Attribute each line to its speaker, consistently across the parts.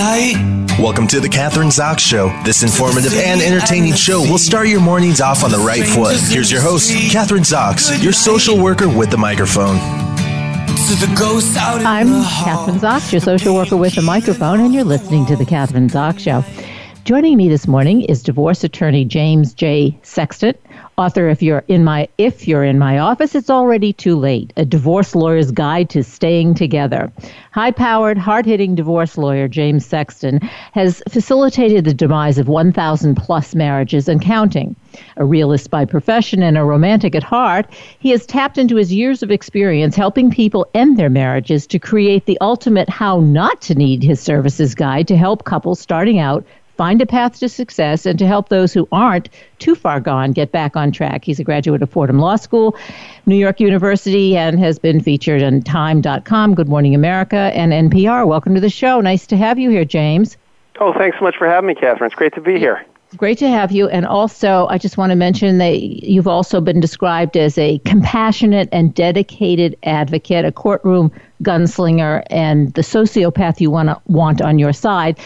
Speaker 1: night.
Speaker 2: Welcome to the Kathryn Zox Show. This informative and entertaining show will start your mornings off on the right foot. Here's your host, Kathryn Zox, your social worker with the microphone.
Speaker 3: I'm Kathryn Zox, your social worker with the microphone, and you're listening to the Kathryn Zox Show. Joining me this morning is divorce attorney James J. Sexton, author if you're in my if you're in my office it's already too late a divorce lawyer's guide to staying together high-powered hard-hitting divorce lawyer james sexton has facilitated the demise of 1000 plus marriages and counting a realist by profession and a romantic at heart he has tapped into his years of experience helping people end their marriages to create the ultimate how not to need his services guide to help couples starting out find a path to success, and to help those who aren't too far gone get back on track. He's a graduate of Fordham Law School, New York University, and has been featured on Time.com, Good Morning America, and NPR. Welcome to the show. Nice to have you here, James.
Speaker 4: Oh, thanks so much for having me, Kathryn. It's great to be here.
Speaker 3: Great to have you. And also, I just want to mention that you've also been described as a compassionate and dedicated advocate, a courtroom gunslinger, and the sociopath you want to want on your side.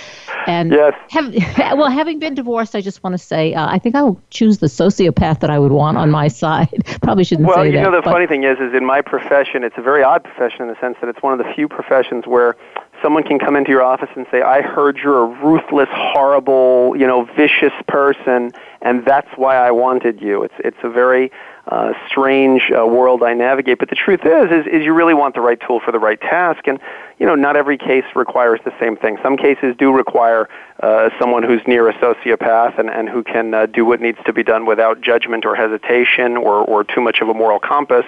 Speaker 3: And
Speaker 4: yes.
Speaker 3: have, well, having been divorced, I just want to say uh, I think I will choose the sociopath that I would want on my side. Probably shouldn't
Speaker 4: well,
Speaker 3: say
Speaker 4: that.
Speaker 3: Well,
Speaker 4: you know, the
Speaker 3: but,
Speaker 4: funny thing is, is in my profession, it's a very odd profession in the sense that it's one of the few professions where someone can come into your office and say, "I heard you're a ruthless, horrible, you know, vicious person, and that's why I wanted you." It's it's a very uh, strange uh, world I navigate. But the truth is, is, is you really want the right tool for the right task, and you know, not every case requires the same thing. Some cases do require uh, someone who's near a sociopath and, and who can uh, do what needs to be done without judgment or hesitation or, or too much of a moral compass.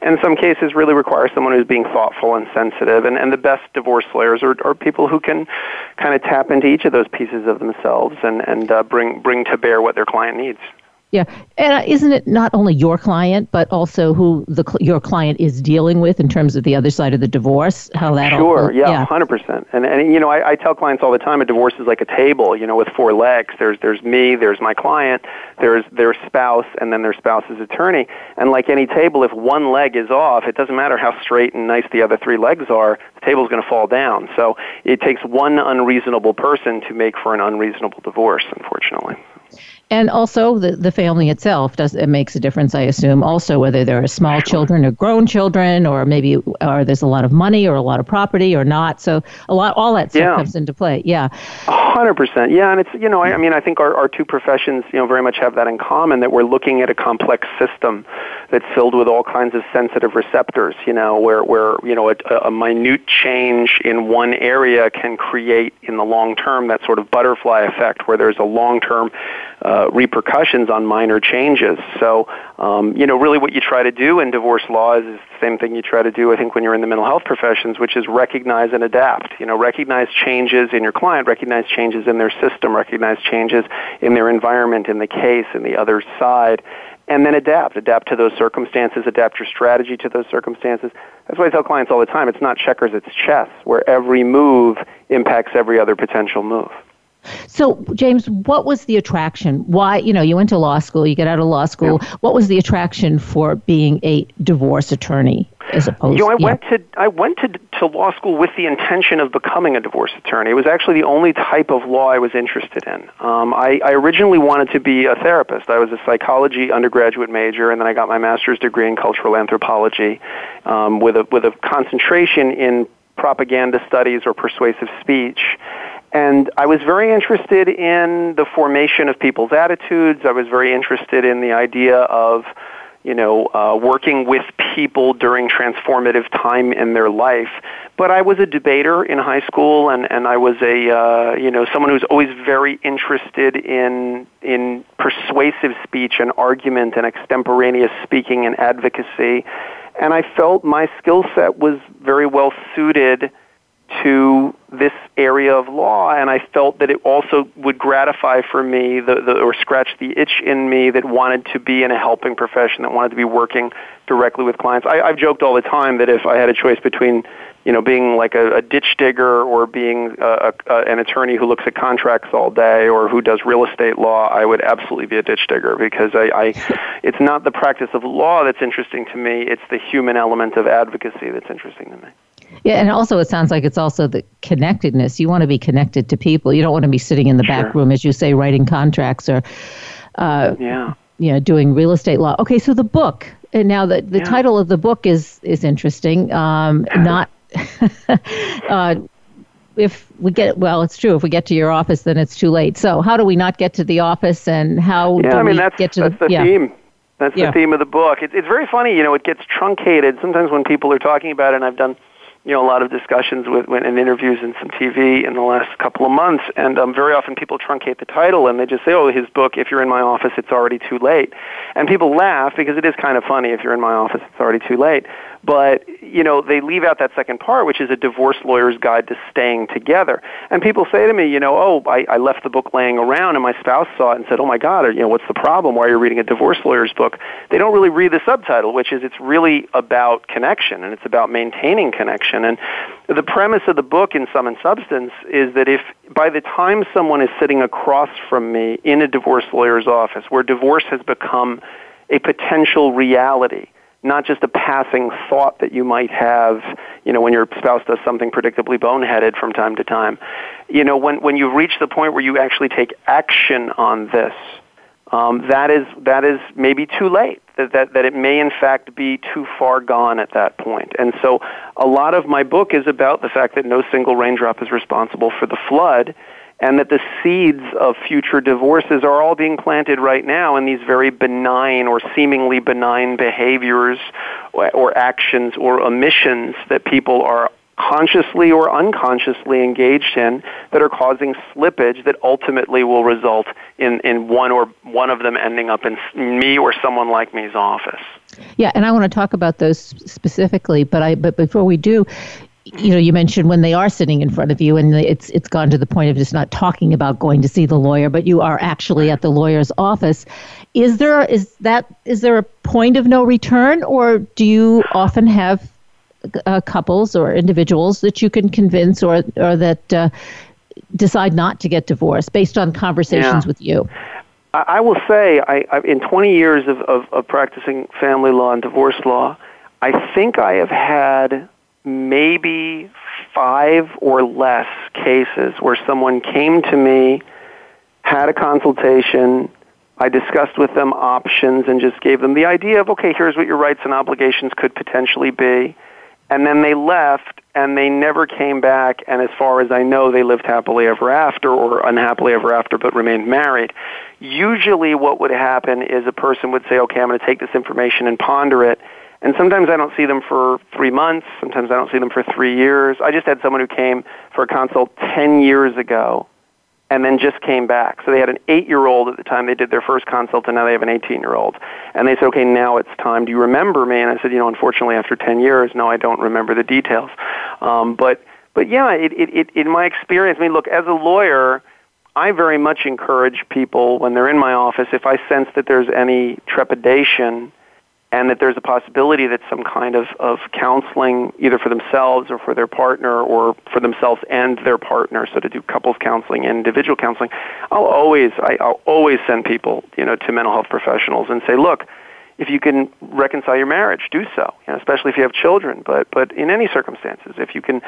Speaker 4: And some cases really require someone who's being thoughtful and sensitive. And, and the best divorce lawyers are, are people who can kind of tap into each of those pieces of themselves and, and uh, bring, bring to bear what their client needs.
Speaker 3: Yeah, and uh, isn't it not only your client, but also who the your client is dealing with in terms of the other side of the divorce? How that
Speaker 4: sure,
Speaker 3: all,
Speaker 4: yeah, hundred yeah. percent. And and you know, I, I tell clients all the time, a divorce is like a table, you know, with four legs. There's there's me, there's my client, there's their spouse, and then their spouse's attorney. And like any table, if one leg is off, it doesn't matter how straight and nice the other three legs are, the table's going to fall down. So it takes one unreasonable person to make for an unreasonable divorce, unfortunately
Speaker 3: and also the, the family itself does it makes a difference i assume also whether there are small children or grown children or maybe or there's a lot of money or a lot of property or not. So a lot all that stuff
Speaker 4: yeah.
Speaker 3: comes into play. Yeah.
Speaker 4: Hundred percent. Yeah and it's you know I, I mean i think our, our two professions you know very much have that in common that we're looking at a complex system that's filled with all kinds of sensitive receptors you know where where you know a, a minute change in one area can create in the long term that sort of butterfly effect where there's a long term uh, repercussions on minor changes. So, um, you know, really what you try to do in divorce law is the same thing you try to do, I think, when you're in the mental health professions, which is recognize and adapt. You know, recognize changes in your client, recognize changes in their system, recognize changes in their environment, in the case, in the other side, and then adapt. Adapt to those circumstances, adapt your strategy to those circumstances. That's why I tell clients all the time it's not checkers, it's chess, where every move impacts every other potential move.
Speaker 3: So, James, what was the attraction? Why, you know, you went to law school, you get out of law school. Yeah. What was the attraction for being a divorce attorney as opposed?
Speaker 4: You know, I
Speaker 3: yeah.
Speaker 4: went to I went to to law school with the intention of becoming a divorce attorney. It was actually the only type of law I was interested in. Um, I, I originally wanted to be a therapist. I was a psychology undergraduate major, and then I got my master's degree in cultural anthropology um, with a with a concentration in propaganda studies or persuasive speech. And I was very interested in the formation of people's attitudes. I was very interested in the idea of, you know, uh, working with people during transformative time in their life. But I was a debater in high school, and, and I was a, uh, you know, someone who's always very interested in in persuasive speech and argument and extemporaneous speaking and advocacy. And I felt my skill set was very well suited to this area of law, and I felt that it also would gratify for me the, the, or scratch the itch in me that wanted to be in a helping profession, that wanted to be working directly with clients. I, I've joked all the time that if I had a choice between, you know, being like a, a ditch digger or being uh, a, a, an attorney who looks at contracts all day or who does real estate law, I would absolutely be a ditch digger because I, I it's not the practice of law that's interesting to me; it's the human element of advocacy that's interesting to me.
Speaker 3: Yeah, and also it sounds like it's also the connectedness. You want to be connected to people. You don't want to be sitting in the sure. back room, as you say, writing contracts or, uh, yeah, you know, doing real estate law. Okay, so the book. And now the the yeah. title of the book is is interesting. Um, not. uh, if we get well, it's true. If we get to your office, then it's too late. So how do we not get to the office, and how
Speaker 4: yeah,
Speaker 3: do
Speaker 4: I mean,
Speaker 3: we
Speaker 4: that's,
Speaker 3: get to
Speaker 4: that's
Speaker 3: the,
Speaker 4: the
Speaker 3: yeah.
Speaker 4: theme? That's
Speaker 3: yeah.
Speaker 4: the theme of the book. It, it's very funny, you know. It gets truncated sometimes when people are talking about it. and I've done you know a lot of discussions with and interviews and some TV in the last couple of months, and um, very often people truncate the title and they just say, "Oh, his book. If you're in my office, it's already too late," and people laugh because it is kind of funny. If you're in my office, it's already too late. But you know they leave out that second part, which is a divorce lawyer's guide to staying together. And people say to me, you know, "Oh, I, I left the book laying around, and my spouse saw it and said, "Oh my God, you know, what's the problem? Why are you reading a divorce lawyer's book?" They don't really read the subtitle, which is it's really about connection and it's about maintaining connection. And the premise of the book, in sum and substance, is that if by the time someone is sitting across from me in a divorce lawyer's office, where divorce has become a potential reality, not just a passing thought that you might have, you know, when your spouse does something predictably boneheaded from time to time. You know, when, when you reach the point where you actually take action on this, um, that is that is maybe too late. That, that that it may in fact be too far gone at that point. And so, a lot of my book is about the fact that no single raindrop is responsible for the flood, and that the seeds of future divorces are all being planted right now in these very benign or seemingly benign behaviors or, actions or omissions that people are consciously or unconsciously engaged in that are causing slippage that ultimately will result in, in one or one of them ending up in me or someone like me's office.
Speaker 3: Yeah, and I want to talk about those specifically, but I but before we do, you know, you mentioned when they are sitting in front of you, and it's it's gone to the point of just not talking about going to see the lawyer, but you are actually at the lawyer's office. Is there is that is there a point of no return, or do you often have uh, couples or individuals that you can convince or or that uh, decide not to get divorced based on conversations
Speaker 4: yeah.
Speaker 3: with you?
Speaker 4: I, will say, I, I, in 20 years of, of, of practicing family law and divorce law, I think I have had maybe five or less cases where someone came to me, had a consultation, I discussed with them options and just gave them the idea of, okay, here's what your rights and obligations could potentially be and then they left and they never came back and as far as I know they lived happily ever after or unhappily ever after but remained married. Usually what would happen is a person would say, okay, I'm going to take this information and ponder it. And sometimes I don't see them for three months. Sometimes I don't see them for three years. I just had someone who came for a consult 10 years ago and then just came back. So they had an eight year old at the time they did their first consult, and now they have an 18 year old. And they said, okay, now it's time. Do you remember me? And I said, you know, unfortunately, after 10 years, no, I don't remember the details. Um, but, but yeah, it, it, it, in my experience, I mean, look, as a lawyer, I very much encourage people when they're in my office, if I sense that there's any trepidation, and that there's a possibility that some kind of, of counseling, either for themselves or for their partner or for themselves and their partner, so to do couples counseling and individual counseling, I'll always, I, I'll always send people, you know, to mental health professionals and say, look, if you can reconcile your marriage, do so, you know, especially if you have children. But, but in any circumstances, if you can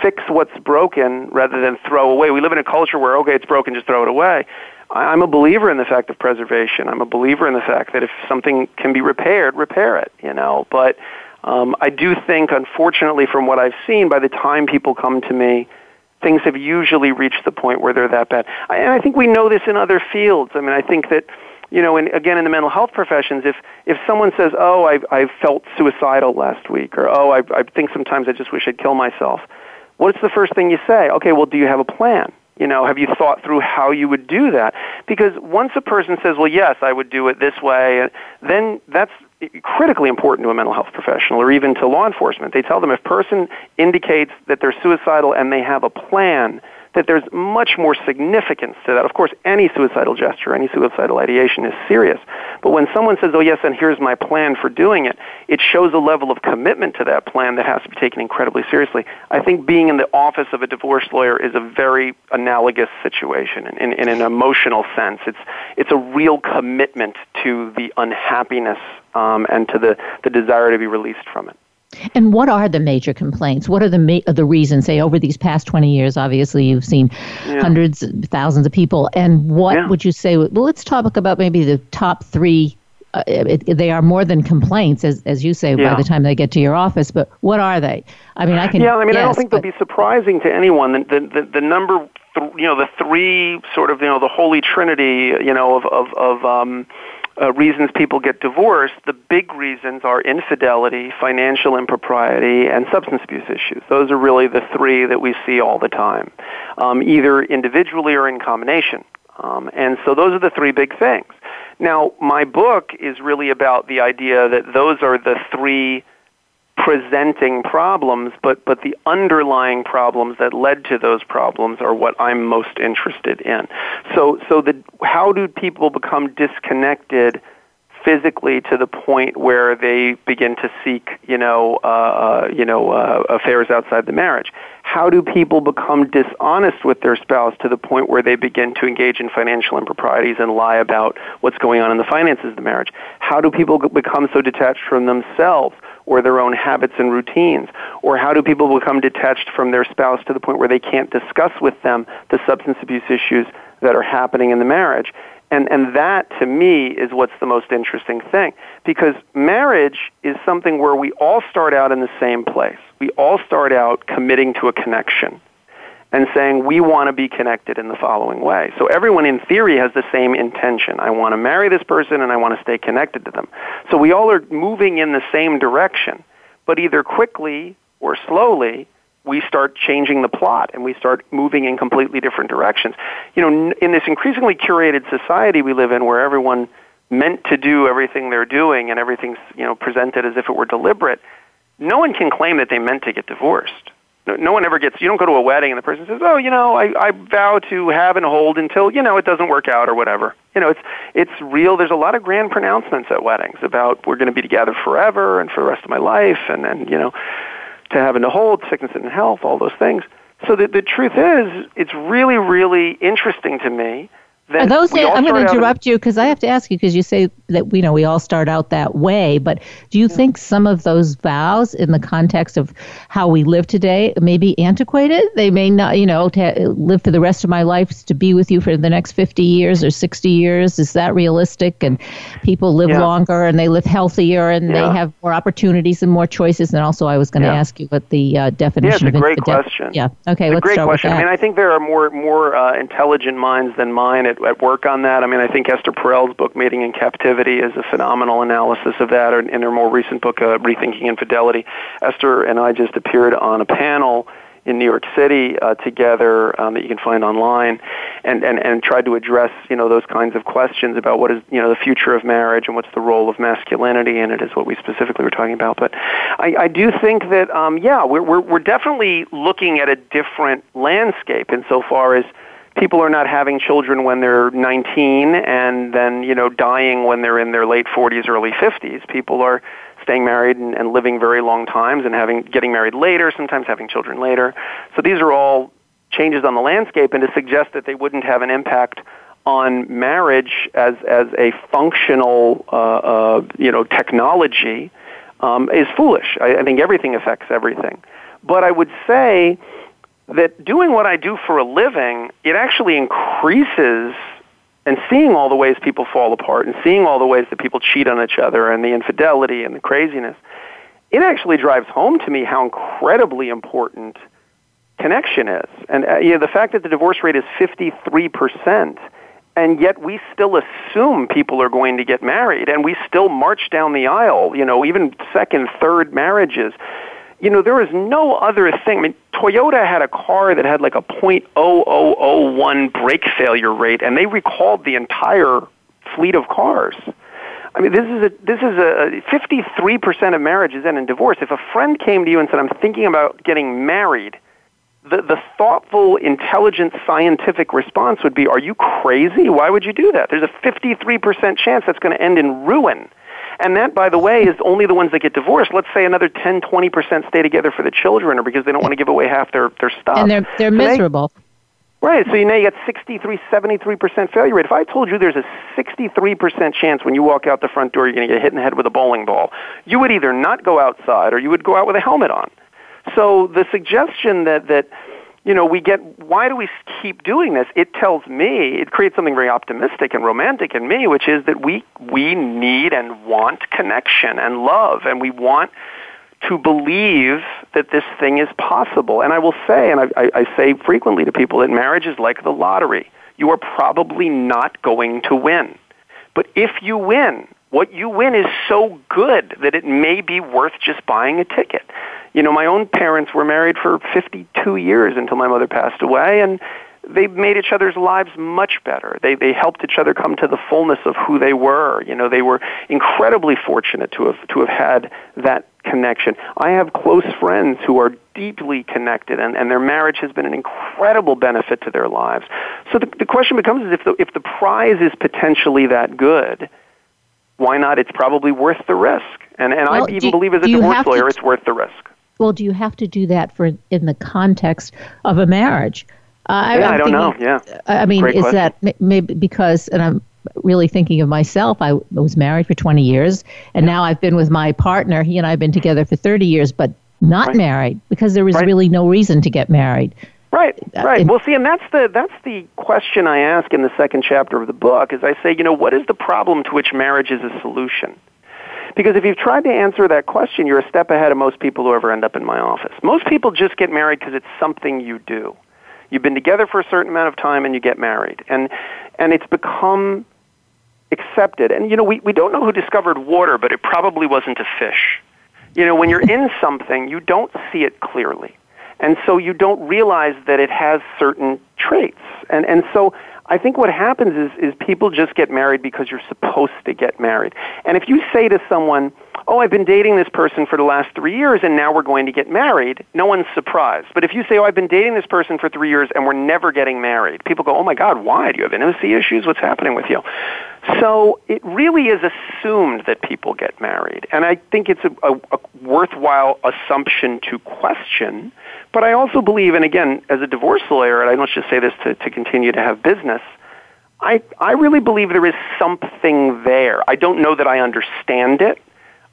Speaker 4: fix what's broken rather than throw away. We live in a culture where, okay, it's broken, just throw it away. I'm a believer in the fact of preservation. I'm a believer in the fact that if something can be repaired, repair it, you know. But um, I do think, unfortunately, from what I've seen, by the time people come to me, things have usually reached the point where they're that bad. I, and I think we know this in other fields. I mean, I think that, you know, and again, in the mental health professions, if, if someone says, oh, I, I felt suicidal last week, or oh, I, I think sometimes I just wish I'd kill myself, what's the first thing you say? Okay, well, do you have a plan? You know, have you thought through how you would do that? Because once a person says, well, yes, I would do it this way, then that's critically important to a mental health professional or even to law enforcement. They tell them if person indicates that they're suicidal and they have a plan, that there's much more significance to that. Of course, any suicidal gesture, any suicidal ideation is serious. But when someone says, oh yes, and here's my plan for doing it, it shows a level of commitment to that plan that has to be taken incredibly seriously. I think being in the office of a divorce lawyer is a very analogous situation in, in, in an emotional sense. It's, it's a real commitment to the unhappiness um, and to the, the desire to be released from it.
Speaker 3: And what are the major complaints? What are the ma- the reasons? Say over these past twenty years, obviously you've seen yeah. hundreds, thousands of people. And what yeah. would you say? Well, let's talk about maybe the top three. Uh, it, they are more than complaints, as as you say, yeah. by the time they get to your office. But what are they? I mean, I can.
Speaker 4: Yeah, I mean,
Speaker 3: guess,
Speaker 4: I don't think they'll be surprising to anyone. The the, the, the number, th- you know, the three sort of, you know, the holy trinity, you know, of of of. Um, uh, reasons people get divorced, the big reasons are infidelity, financial impropriety, and substance abuse issues. Those are really the three that we see all the time, um, either individually or in combination. Um, and so those are the three big things. Now, my book is really about the idea that those are the three presenting problems, but, but the underlying problems that led to those problems are what I'm most interested in. So, so the, how do people become disconnected physically to the point where they begin to seek, you know, uh, uh, you know, uh, affairs outside the marriage? How do people become dishonest with their spouse to the point where they begin to engage in financial improprieties and lie about what's going on in the finances of the marriage? How do people become so detached from themselves or their own habits and routines? Or how do people become detached from their spouse to the point where they can't discuss with them the substance abuse issues that are happening in the marriage? And, and that, to me, is what's the most interesting thing. Because marriage is something where we all start out in the same place. We all start out committing to a connection and saying we want to be connected in the following way. So everyone in theory has the same intention. I want to marry this person and I want to stay connected to them. So we all are moving in the same direction, but either quickly or slowly we start changing the plot and we start moving in completely different directions. You know, in this increasingly curated society we live in where everyone meant to do everything they're doing and everything's, you know, presented as if it were deliberate, no one can claim that they meant to get divorced no, one ever gets you don't go to a wedding and the person says oh you know i i vow to have and hold until you know it doesn't work out or whatever. You know it's it's real. There's a lot of grand pronouncements at weddings about we're going to be together forever and for the rest of my life and then you know to have and to hold sickness and health all those things. So the the truth is it's really really interesting to me
Speaker 3: are those, I'm going to interrupt you because I have to ask you because you say that you know we all start out that way. But do you yeah. think some of those vows, in the context of how we live today, may be antiquated? They may not, you know, to live for the rest of my life to be with you for the next 50 years or 60 years. Is that realistic? And people live yeah. longer and they live healthier and yeah. they have more opportunities and more choices. And also, I was going to ask you what the uh, definition
Speaker 4: yeah, it's
Speaker 3: a
Speaker 4: great question.
Speaker 3: Yeah. Okay.
Speaker 4: It's
Speaker 3: let's
Speaker 4: a great
Speaker 3: start
Speaker 4: question.
Speaker 3: With
Speaker 4: that. I mean, I think there are more more uh, intelligent minds than mine at, at work on that. I mean, I think Esther Perel's book, Mating in Captivity, is a phenomenal analysis of that. In her more recent book, uh, Rethinking Infidelity, Esther and I just appeared on a panel in New York City uh, together um, that you can find online, and, and and tried to address you know those kinds of questions about what is you know the future of marriage and what's the role of masculinity in it is what we specifically were talking about. But I, I do think that um, yeah, we're, we're we're definitely looking at a different landscape insofar as people are not having children when they're 19 and then you know dying when they're in their late 40s early 50s people are staying married and, and living very long times and having getting married later sometimes having children later. So these are all changes on the landscape and to suggest that they wouldn't have an impact on marriage as as a functional uh, uh, you know technology um, is foolish. I, I think everything affects everything. But I would say that doing what I do for a living, it actually increases and seeing all the ways people fall apart and seeing all the ways that people cheat on each other and the infidelity and the craziness, it actually drives home to me how incredibly important connection is. And uh, you know, the fact that the divorce rate is 53%, and yet we still assume people are going to get married, and we still march down the aisle, you know, even second, third marriages you know, there is no other thing. I mean, Toyota had a car that had like a .0001 brake failure rate, and they recalled the entire fleet of cars. I mean, this is a this is a 53 percent of marriages end in divorce. If a friend came to you and said, "I'm thinking about getting married," the the thoughtful, intelligent, scientific response would be, "Are you crazy? Why would you do that?" There's a 53 percent chance that's going to end in ruin. And that, by the way, is only the ones that get divorced. Let's say another 10, 20% stay together for the children or because they don't want to give away half their, their stuff.
Speaker 3: And they're, they're miserable.
Speaker 4: They, Right. So you know you got 63, 73% failure rate. If I told you there's a 63% chance when you walk out the front door you're going to get hit in the head with a bowling ball, you would either not go outside or you would go out with a helmet on. So the suggestion that that you know, we get, why do we keep doing this? It tells me, it creates something very optimistic and romantic in me, which is that we, we need and want connection and love, and we want to believe that this thing is possible. And I will say, and I, I, I say frequently to people, that marriage is like the lottery. You are probably not going to win. But if you win, what you win is so good that it may be worth just buying a ticket you know, my own parents were married for 52 years until my mother passed away, and they made each other's lives much better. They they helped each other come to the fullness of who they were. You know, they were incredibly fortunate to have to have had that connection. I have close friends who are deeply connected, and, and their marriage has been an incredible benefit to their lives. So the, the question becomes is if the if the prize is potentially that good, why not? It's probably worth the risk. And and well, I even do, believe as a divorce lawyer, to, it's worth the risk.
Speaker 3: Well, do you have to do that for in the context of a marriage?
Speaker 4: Uh, yeah, I, I don't thinking, know. Yeah, I
Speaker 3: mean,
Speaker 4: Great
Speaker 3: is
Speaker 4: question.
Speaker 3: that maybe because, and I'm really thinking of myself. I was married for 20 years, and now I've been with my partner. He and I have been together for 30 years, but not right. married because there was right. really no reason to get married.
Speaker 4: Right, uh, right. well, see, and that's the that's the question I ask in the second chapter of the book. Is I say, you know, what is the problem to which marriage is a solution? Because if you've tried to answer that question, you're a step ahead of most people who ever end up in my office. Most people just get married because it's something you do. You've been together for a certain amount of time and you get married. And, and it's become accepted. And, you know, we, we don't know who discovered water, but it probably wasn't a fish. You know, when you're in something, you don't see it clearly. And so you don't realize that it has certain traits. And, and so I think what happens is, is people just get married because you're supposed to get married. And if you say to someone, oh, I've been dating this person for the last three years and now we're going to get married, no one's surprised. But if you say, oh, I've been dating this person for three years and we're never getting married, people go, oh my God, why? Do you have intimacy issues? What's happening with you? So it really is assumed that people get married. And I think it's a, a, a worthwhile assumption to question but I also believe, and again, as a divorce lawyer, and I don't just say this to, to continue to have business, I, I really believe there is something there. I don't know that I understand it.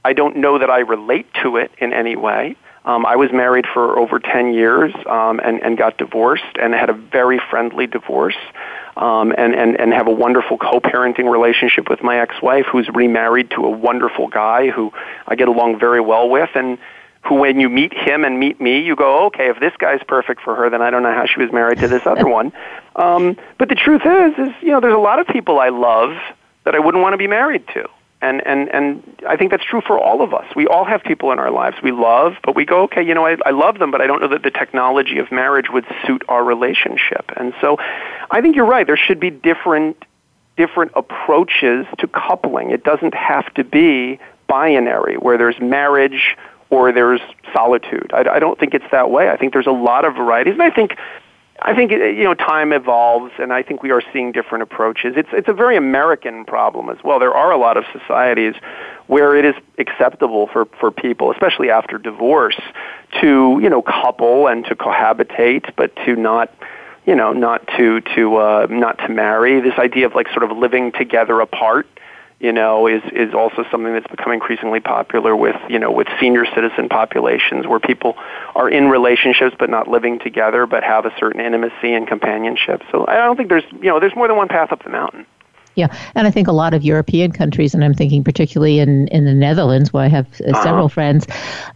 Speaker 4: I don't know that I relate to it in any way. Um, I was married for over 10 years um, and, and got divorced and had a very friendly divorce um, and, and, and have a wonderful co-parenting relationship with my ex-wife who's remarried to a wonderful guy who I get along very well with. And who when you meet him and meet me, you go, okay, if this guy's perfect for her, then I don't know how she was married to this other one. Um, but the truth is, is you know, there's a lot of people I love that I wouldn't want to be married to. And, and, and I think that's true for all of us. We all have people in our lives we love, but we go, okay, you know, I, I love them, but I don't know that the technology of marriage would suit our relationship. And so I think you're right. There should be different, different approaches to coupling. It doesn't have to be binary, where there's marriage or there's solitude. I, I don't think it's that way. I think there's a lot of varieties, and I think I think you know time evolves, and I think we are seeing different approaches. It's it's a very American problem as well. There are a lot of societies where it is acceptable for for people, especially after divorce, to you know couple and to cohabitate, but to not you know not to to uh, not to marry. This idea of like sort of living together apart you know, is is also something that's become increasingly popular with you know with senior citizen populations where people are in relationships but not living together but have a certain intimacy and companionship. So I don't think there's you know there's more than one path up the mountain.
Speaker 3: Yeah, and I think a lot of European countries, and I'm thinking particularly in, in the Netherlands, where I have uh, uh-huh. several friends,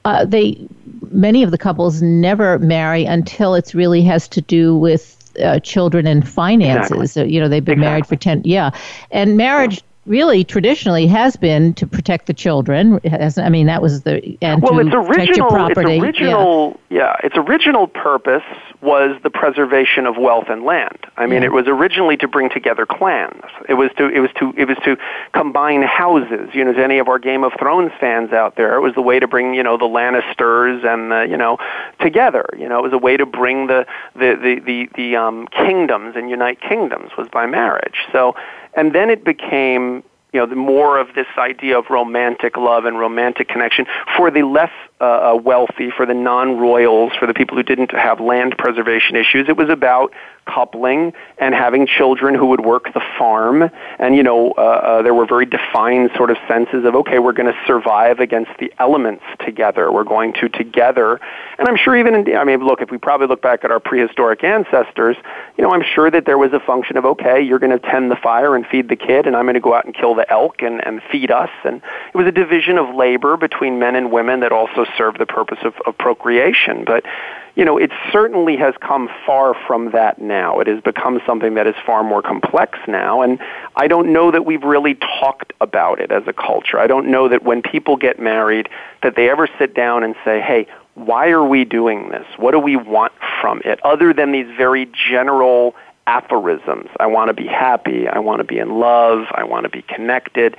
Speaker 3: uh, they many of the couples never marry until it really has to do with uh, children and finances. Exactly. So, you know, they've been exactly. married for 10, yeah. And marriage really traditionally has been to protect the children. I mean, that was the and
Speaker 4: well,
Speaker 3: to
Speaker 4: its original,
Speaker 3: protect your property.
Speaker 4: Its original, yeah. yeah. its original purpose was the preservation of wealth and land. I mean, yeah. it was originally to bring together clans. It was to it was to it was to combine houses. You know, to any of our Game of Thrones fans out there, it was the way to bring you know the Lannisters and the you know together. You know, it was a way to bring the the the the, the um, kingdoms and unite kingdoms was by marriage. So and then it became you know, more of this idea of romantic love and romantic connection for the less uh, uh, wealthy, for the non-royals, for the people who didn't have land preservation issues. It was about coupling and having children who would work the farm. And, you know, uh, uh, there were very defined sort of senses of, okay, we're going to survive against the elements together. We're going to together. And I'm sure even in, I mean, look, if we probably look back at our prehistoric ancestors, you know, I'm sure that there was a function of, okay, you're going to tend the fire and feed the kid, and I'm going to go out and kill the elk and, and feed us. And it was a division of labor between men and women that also served the purpose of, of procreation. But, you know, it certainly has come far from that now. It has become something that is far more complex now, and I don't know that we've really talked about it as a culture. I don't know that when people get married that they ever sit down and say, "Hey, why are we doing this? What do we want from it?" Other than these very general aphorisms. I want to be happy, I want to be in love, I want to be connected,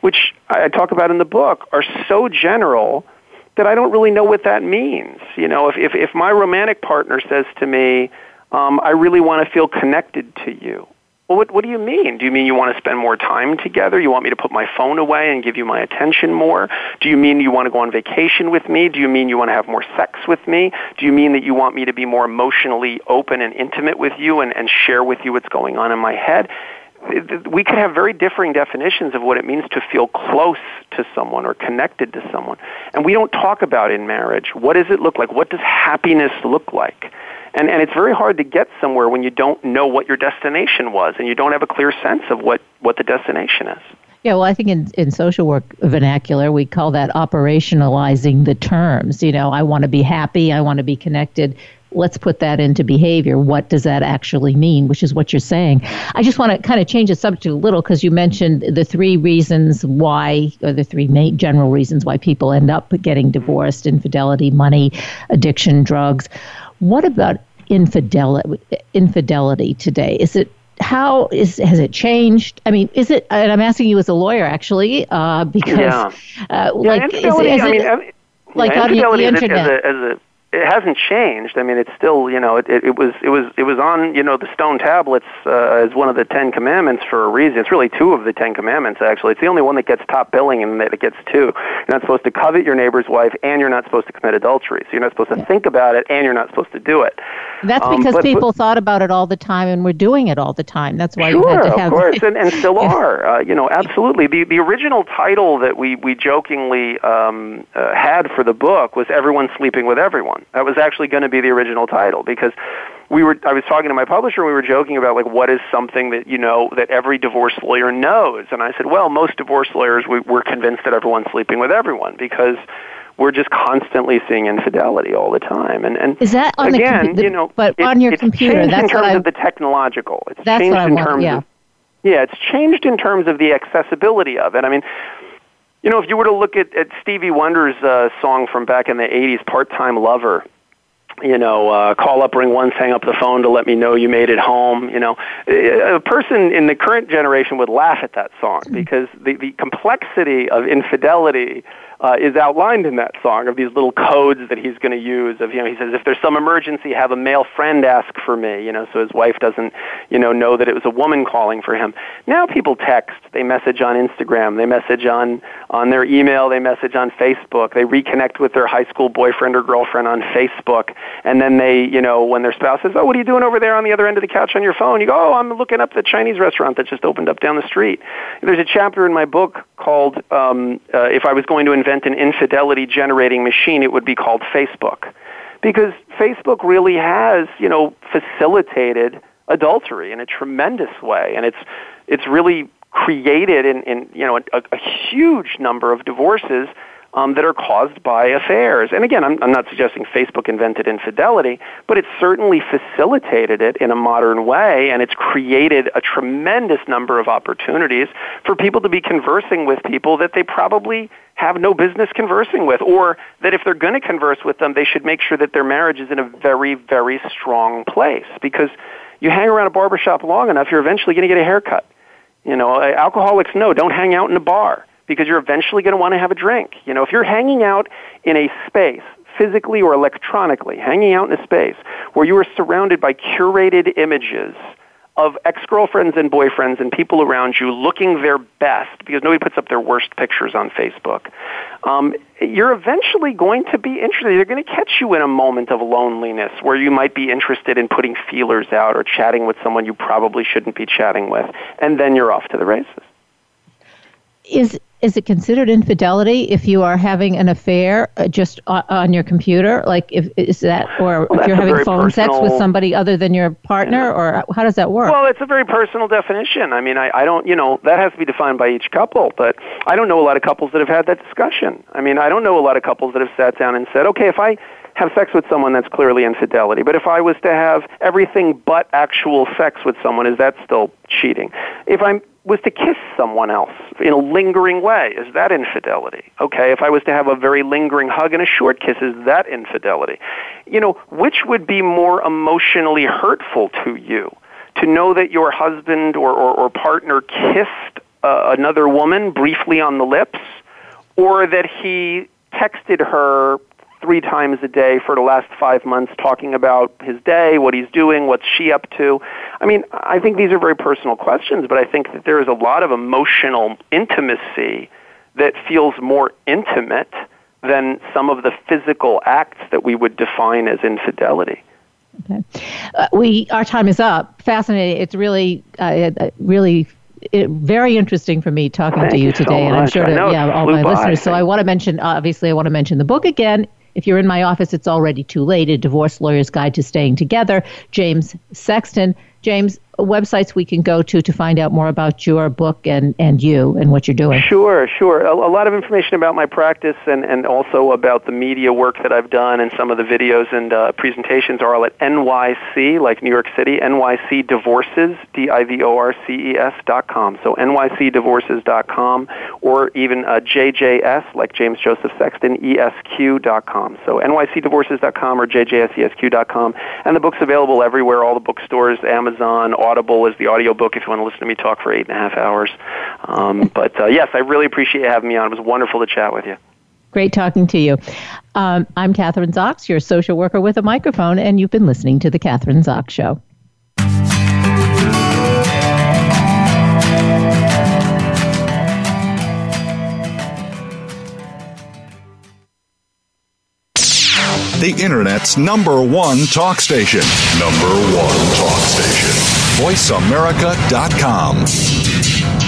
Speaker 4: which I talk about in the book are so general that I don't really know what that means. You know, if if, if my romantic partner says to me, um, "I really want to feel connected to you," well, what what do you mean? Do you mean you want to spend more time together? You want me to put my phone away and give you my attention more? Do you mean you want to go on vacation with me? Do you mean you want to have more sex with me? Do you mean that you want me to be more emotionally open and intimate with you and, and share with you what's going on in my head? We could have very differing definitions of what it means to feel close to someone or connected to someone. And we don't talk about in marriage. What does it look like? What does happiness look like? And, and it's very hard to get somewhere when you don't know what your destination was and you don't have a clear sense of what, what the destination is.
Speaker 3: Yeah, well, I think in, in social work vernacular, we call that operationalizing the terms. You know, I want to be happy, I want to be connected let's put that into behavior. What does that actually mean? Which is what you're saying. I just want to kind of change the subject a little because you mentioned the three reasons why, or the three main general reasons why people end up getting divorced infidelity, money, addiction, drugs. What about infidelity, infidelity today? Is it how is has it changed? I mean, is it? And I'm asking you as a lawyer, actually, uh, because
Speaker 4: yeah.
Speaker 3: Uh,
Speaker 4: like, is it, I mean, like yeah, on the internet? As a, as a, it hasn't changed. I mean, it's still you know it, it, it was it was it was on you know the stone tablets uh, as one of the Ten Commandments for a reason. It's really two of the Ten Commandments actually. It's the only one that gets top billing and that it gets two. You're not supposed to covet your neighbor's wife, and you're not supposed to commit adultery. So you're not supposed to think about it, and you're not supposed to do it.
Speaker 3: That's um, because but, people but, thought about it all the time and were doing it all the time. That's why
Speaker 4: sure,
Speaker 3: you had to have.
Speaker 4: of course, and, and still yeah. are. Uh, you know, absolutely. The the original title that we we jokingly um, uh, had for the book was "Everyone Sleeping with Everyone." That was actually going to be the original title because we were I was talking to my publisher and we were joking about like what is something that you know that every divorce lawyer knows and I said well most divorce lawyers we, we're convinced that everyone's sleeping with everyone because we're just constantly seeing infidelity all the time. And and
Speaker 3: is that on
Speaker 4: again,
Speaker 3: the,
Speaker 4: you know,
Speaker 3: but
Speaker 4: it,
Speaker 3: on your
Speaker 4: it's
Speaker 3: computer?
Speaker 4: Changed
Speaker 3: that's
Speaker 4: in terms
Speaker 3: I,
Speaker 4: of the technological. It's
Speaker 3: that's
Speaker 4: changed in
Speaker 3: want,
Speaker 4: terms
Speaker 3: yeah.
Speaker 4: of yeah, it's changed in terms of the accessibility of it. I mean, you know, if you were to look at, at Stevie Wonder's uh, song from back in the '80s, "Part-Time Lover," you know, uh, call up, ring once, hang up the phone to let me know you made it home. You know, a person in the current generation would laugh at that song because the, the complexity of infidelity uh, is outlined in that song of these little codes that he's going to use. Of you know, he says if there's some emergency, have a male friend ask for me. You know, so his wife doesn't you know know that it was a woman calling for him. Now people text, they message on Instagram, they message on on their email, they message on Facebook, they reconnect with their high school boyfriend or girlfriend on Facebook, and then they you know when their spouse says, oh, what are you doing over there on the other end of the couch on your phone? You go, oh, I'm looking up the Chinese restaurant that just opened up down the street. There's a chapter in my book called um, uh, if I was going to invent invent an infidelity generating machine, it would be called Facebook. Because Facebook really has, you know, facilitated adultery in a tremendous way. And it's, it's really created in, in you know, a, a huge number of divorces um, that are caused by affairs. And again, I'm, I'm not suggesting Facebook invented infidelity, but it certainly facilitated it in a modern way, and it's created a tremendous number of opportunities for people to be conversing with people that they probably have no business conversing with, or that if they're going to converse with them, they should make sure that their marriage is in a very, very strong place. Because you hang around a barbershop long enough, you're eventually going to get a haircut. You know, alcoholics know don't hang out in a bar because you're eventually going to want to have a drink. You know, if you're hanging out in a space, physically or electronically, hanging out in a space where you are surrounded by curated images of ex-girlfriends and boyfriends and people around you looking their best because nobody puts up their worst pictures on Facebook, um, you're eventually going to be interested. They're going to catch you in a moment of loneliness where you might be interested in putting feelers out or chatting with someone you probably shouldn't be chatting with, and then you're off to the races.
Speaker 3: Is is it considered infidelity if you are having an affair uh, just on, your computer? Like, if is that, or well, if you're having phone personal, sex with somebody other than your partner, yeah. or how does that work?
Speaker 4: Well, it's a very personal definition. I mean, I, I don't, you know, that has to be defined by each couple. But I don't know a lot of couples that have had that discussion. I mean, I don't know a lot of couples that have sat down and said, okay, if I have sex with someone, that's clearly infidelity. But if I was to have everything but actual sex with someone, is that still cheating? If I'm was to kiss someone else in a lingering way, is that infidelity? Okay, if I was to have a very lingering hug and a short kiss, is that infidelity? You know, which would be more emotionally hurtful to you? To know that your husband or, or, or partner kissed uh, another woman briefly on the lips, or that he texted her three times a day for the last five months talking about his day, what he's doing, what's she up to. I mean, I think these are very personal questions, but I think that there is a lot of emotional intimacy that feels more intimate than some of the physical acts that we would define as infidelity.
Speaker 3: Okay. Uh, we our time is up. Fascinating. It's really, uh, uh really it, very interesting for me talking
Speaker 4: Thank
Speaker 3: to you,
Speaker 4: you
Speaker 3: today,
Speaker 4: so
Speaker 3: and I'm sure to yeah all my by. listeners. So I want to mention obviously I want to mention the book again. If you're in my office, it's already too late. A divorce lawyer's guide to staying together. James Sexton. James, websites we can go to to find out more about your book and, and you and what you're doing?
Speaker 4: Sure, sure. A, a, lot of information about my practice and, and also about the media work that I've done and some of the videos and uh, presentations are all at NYC, like New York City, NYC Divorces, D-I-V-O-R-C-E-S dot com. So NYCDivorces dot com or even uh, JJS, like James Joseph Sexton, ESQ dot com. So NYCDivorces dot com or JJSESQ dot com. And the book's available everywhere, all the bookstores, Amazon, Audible is the audiobook if you want to listen to me talk for eight and a half hours. Um, but uh, yes, I really appreciate you having me on. It was wonderful to chat with you.
Speaker 3: Great talking to you. Um, I'm Kathryn Zox, your social worker with a microphone, and you've been listening to The Kathryn Zox Show.
Speaker 1: The Internet's number one talk station. Number one talk station. VoiceAmerica.com.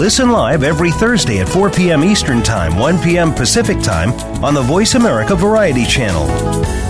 Speaker 2: Listen live every Thursday at 4 p.m. Eastern Time, 1 p.m. Pacific Time on the Voice America Variety Channel.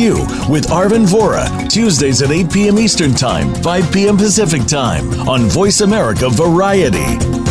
Speaker 1: with Arvin Vohra, Tuesdays at 8 p.m. Eastern Time, 5 p.m. Pacific Time on Voice America Variety.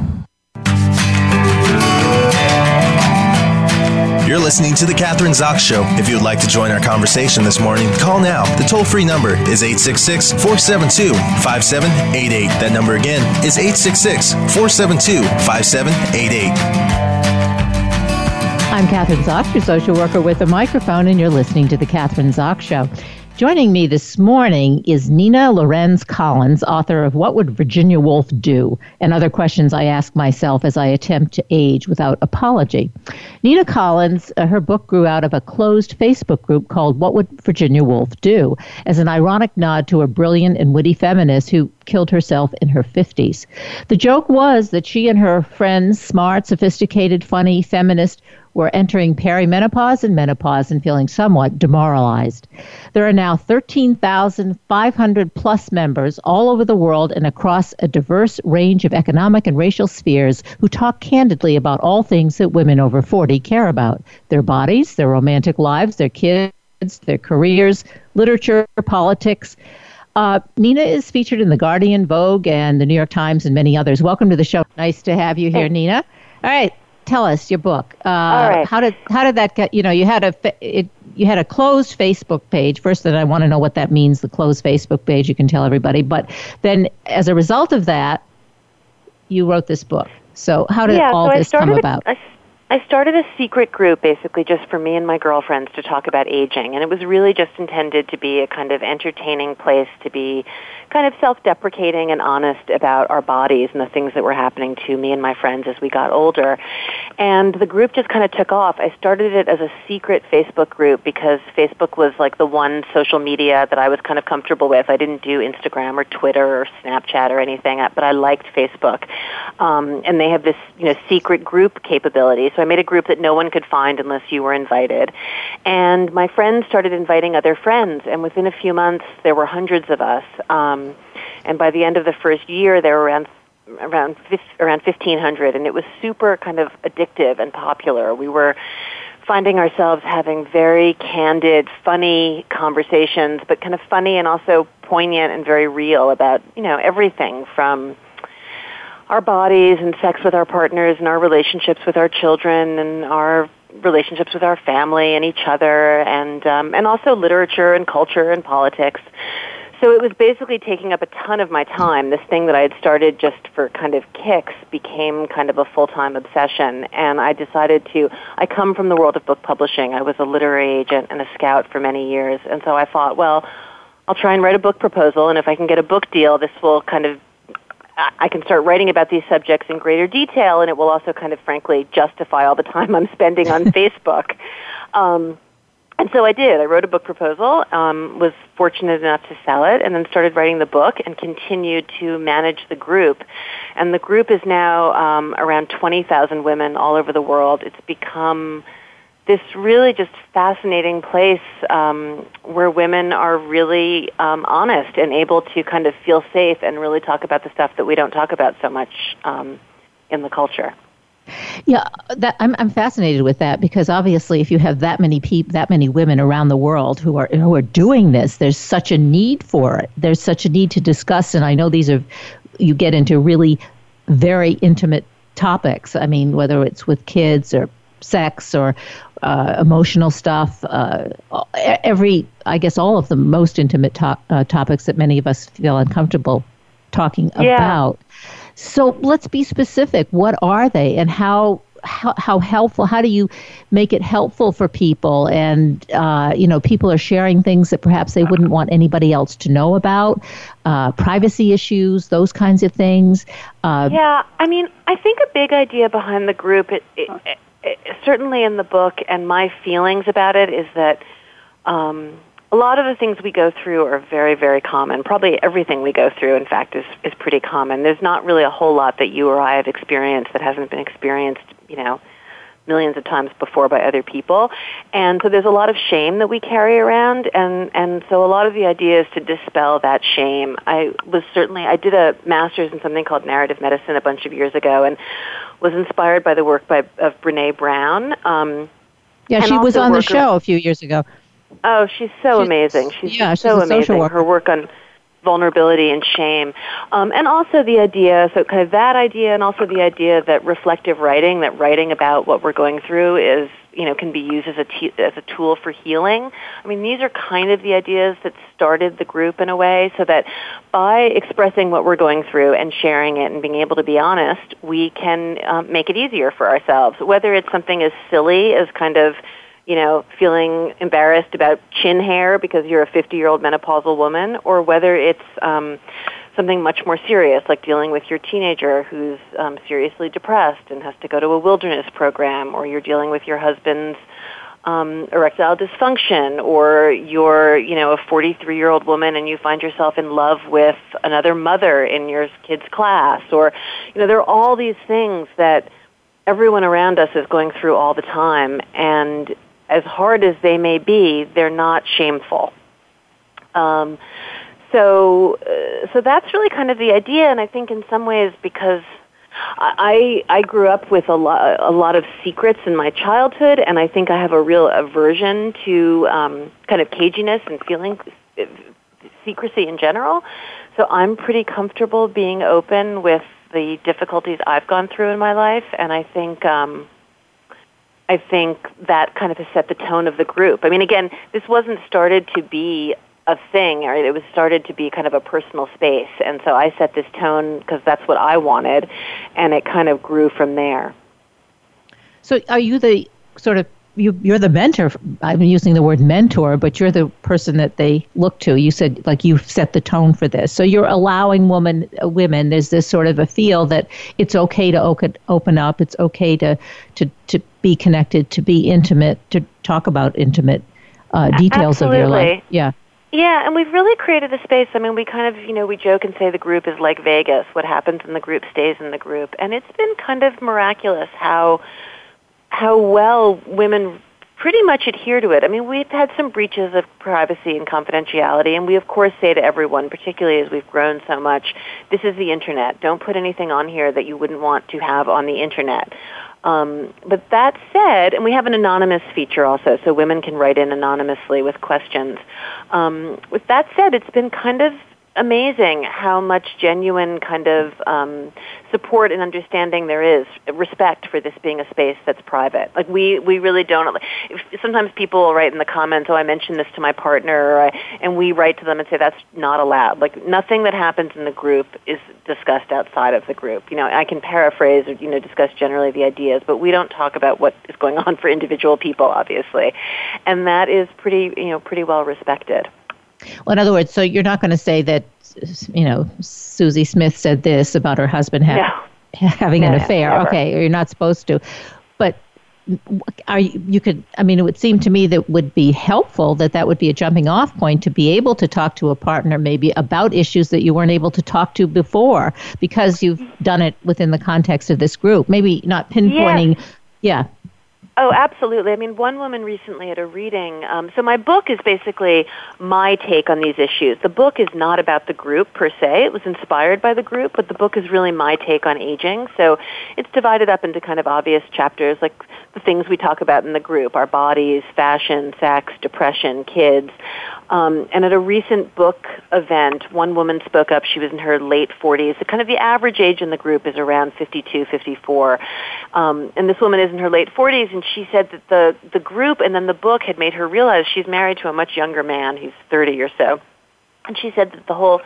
Speaker 5: You're listening to The Kathryn Zox Show. If you would like to join our conversation this morning, call now. The toll free number is 866 472 5788. That number again is 866 472 5788.
Speaker 3: I'm Kathryn Zox, your social worker with a microphone, and you're listening to The Kathryn Zox Show. Joining me this morning is Nina Lorez Collins, author of What Would Virginia Woolf Do? and other questions I ask myself as I attempt to age without apology. Nina Collins, uh, her book grew out of a closed Facebook group called What Would Virginia Woolf Do? as an ironic nod to a brilliant and witty feminist who killed herself in her 50s. The joke was that she and her friends, smart, sophisticated, funny, feminist, were entering perimenopause and menopause and feeling somewhat demoralized. There are now 13,500 plus members all over the world and across a diverse range of economic and racial spheres who talk candidly about all things that women over 40 care about their bodies, their romantic lives, their kids, their careers, literature, politics. Uh, Nina is featured in The Guardian, Vogue, and The New York Times, and many others. Welcome to the show. Nice to have you here, Nina. All right, tell us your book. Uh,
Speaker 6: All right.
Speaker 3: How did how did that get? You know, you had a it, you had a closed Facebook page. First, that I want to know what that means. The closed Facebook page. You can tell everybody. But then, as a result of that, you wrote this book. So how did
Speaker 6: yeah,
Speaker 3: all
Speaker 6: so
Speaker 3: this
Speaker 6: I
Speaker 3: come
Speaker 6: a-
Speaker 3: about?
Speaker 6: I, I started a secret group basically just for me and my girlfriends to talk about aging, and it was really just intended to be a kind of entertaining place to be kind of self-deprecating and honest about our bodies and the things that were happening to me and my friends as we got older. And the group just kind of took off. I started it as a secret Facebook group because Facebook was like the one social media that I was kind of comfortable with. I didn't do Instagram or Twitter or Snapchat or anything, uh, but I liked Facebook. Um, and they have this, you know, secret group capability. So I made a group that no one could find unless you were invited. And my friends started inviting other friends, and within a few months there were hundreds of us. Um, and by the end of the first year, there were around around around 1500 and it was super kind of addictive and popular. We were finding ourselves having very candid funny conversations but kind of funny and also poignant and very real about you know everything from our bodies and sex with our partners and our relationships with our children and our relationships with our family and each other and um, and also literature and culture and politics so it was basically taking up a ton of my time. This thing that I had started just for kind of kicks became kind of a full-time obsession. And I decided to, I come from the world of book publishing. I was a literary agent and a scout for many years. And so I thought, well, I'll try and write a book proposal. And if I can get a book deal, this will kind of, I can start writing about these subjects in greater detail. And it will also kind of, frankly, justify all the time I'm spending on Facebook. Um, and so I did. I wrote a book proposal, um, was fortunate enough to sell it, and then started writing the book and continued to manage the group. And the group is now um, around 20,000 women all over the world. It's become this really just fascinating place um, where women are really um, honest and able to kind of feel safe and really talk about the stuff that we don't talk about so much um, in the culture.
Speaker 3: Yeah, that, I'm I'm fascinated with that because obviously, if you have that many people, that many women around the world who are who are doing this, there's such a need for it. There's such a need to discuss, and I know these are you get into really very intimate topics. I mean, whether it's with kids or sex or uh, emotional stuff, uh, every I guess all of the most intimate to- uh, topics that many of us feel uncomfortable talking
Speaker 6: Yeah.
Speaker 3: about. So let's be specific. What are they, and how how, how helpful? How do you make it helpful for people? And uh, you know, people are sharing things that perhaps they wouldn't want anybody else to know about. Uh, privacy issues, those kinds of things. Uh,
Speaker 6: Yeah, I mean, I think a big idea behind the group, it, it, it, certainly in the book, and my feelings about it is that um, a lot of the things we go through are very, very common. Probably everything we go through, in fact, is is pretty common. There's not really a whole lot that you or I have experienced that hasn't been experienced, you know, millions of times before by other people. And so there's a lot of shame that we carry around and and so a lot of the idea is to dispel that shame. I was certainly I did a masters in something called narrative medicine a bunch of years ago and was inspired by the work by of Brené Brown. Um
Speaker 3: yeah, she was on the show a few years ago.
Speaker 6: Oh, she's so
Speaker 3: She's-
Speaker 6: amazing. She's
Speaker 3: yeah,
Speaker 6: so
Speaker 3: she's
Speaker 6: amazing. Her work on vulnerability and shame. Um, and also the idea, so kind of that idea and also the idea that reflective writing, that writing about what we're going through is you know can be used as a as a tool for healing. I mean, these are kind of the ideas that started the group in a way, so that by expressing what we're going through and sharing it and being able to be honest, we can um, make it easier for ourselves. Whether it's something as silly as kind of you know, feeling embarrassed about chin hair because you're a 50 year old menopausal woman, or whether it's um, something much more serious, like dealing with your teenager who's um, seriously depressed and has to go to a wilderness program, or you're dealing with your husband's um, erectile dysfunction, or you're, you know, a 43 year old woman and you find yourself in love with another mother in your kid's class, or, you know, there are all these things that everyone around us is going through all the time, and as hard as they may be, they're not shameful. Um, so, uh, so that's really kind of the idea, and I think in some ways because I I grew up with a lot a lot of secrets in my childhood, and I think I have a real aversion to um, kind of caginess and feeling secrecy in general. So I'm pretty comfortable being open with the difficulties I've gone through in my life, and I think. Um, I think that kind of has set the tone of the group. I mean, again, this wasn't started to be a thing, it was started to be kind of a personal space. And so I set this tone because that's what I wanted, and it kind of grew from there.
Speaker 3: So, are you the sort of you, you're the mentor. I'm using the word mentor, but you're the person that they look to. You said like you've set the tone for this, so you're allowing women, uh, women. There's this sort of a feel that it's okay to open, open up. It's okay to to to be connected, to be intimate, to talk about intimate uh, details
Speaker 6: Absolutely.
Speaker 3: of your life. Yeah.
Speaker 6: Yeah, and we've really created a space. I mean, we kind of, you know, we joke and say the group is like Vegas. What happens in the group stays in the group. And it's been kind of miraculous how how well women pretty much adhere to it. I mean, we've had some breaches of privacy and confidentiality, and we of course say to everyone, particularly as we've grown so much, this is the internet. Don't put anything on here that you wouldn't want to have on the internet. Um, but that said, and we have an anonymous feature also, so women can write in anonymously with questions. Um, with that said, it's been kind of amazing how much genuine kind of um, support and understanding there is, respect for this being a space that's private. Like we, we really don't. Sometimes people write in the comments, "Oh, I mentioned this to my partner," and we write to them and say that's not allowed. Like nothing that happens in the group is discussed outside of the group. You know, I can paraphrase or you know discuss generally the ideas, but we don't talk about what is going on for individual people, obviously, and that is pretty you know pretty well respected.
Speaker 3: Well, in other words, so you're not going to say that, you know, Susie Smith said this about her husband ha- no. having
Speaker 6: no,
Speaker 3: an affair.
Speaker 6: Never.
Speaker 3: Okay, you're not supposed to. But are you, you could, I mean, it would seem to me that would be helpful that that would be a jumping off point to be able to talk to a partner maybe about issues that you weren't able to talk to before because you've done it within the context of this group. Maybe not pinpointing.
Speaker 6: Yeah. Oh, absolutely. I mean, one woman recently at a reading. Um, so my book is basically my take on these issues. The book is not about the group per se. It was inspired by the group, but the book is really my take on aging. So it's divided up into kind of obvious chapters, like the things we talk about in the group: our bodies, fashion, sex, depression, kids. Um, and at a recent book event, one woman spoke up. She was in her late 40s. So kind of the average age in the group is around 52, 54. Um, and this woman is in her late 40s, and she said that the the group and then the book had made her realize she's married to a much younger man. He's 30 or so. And she said that the whole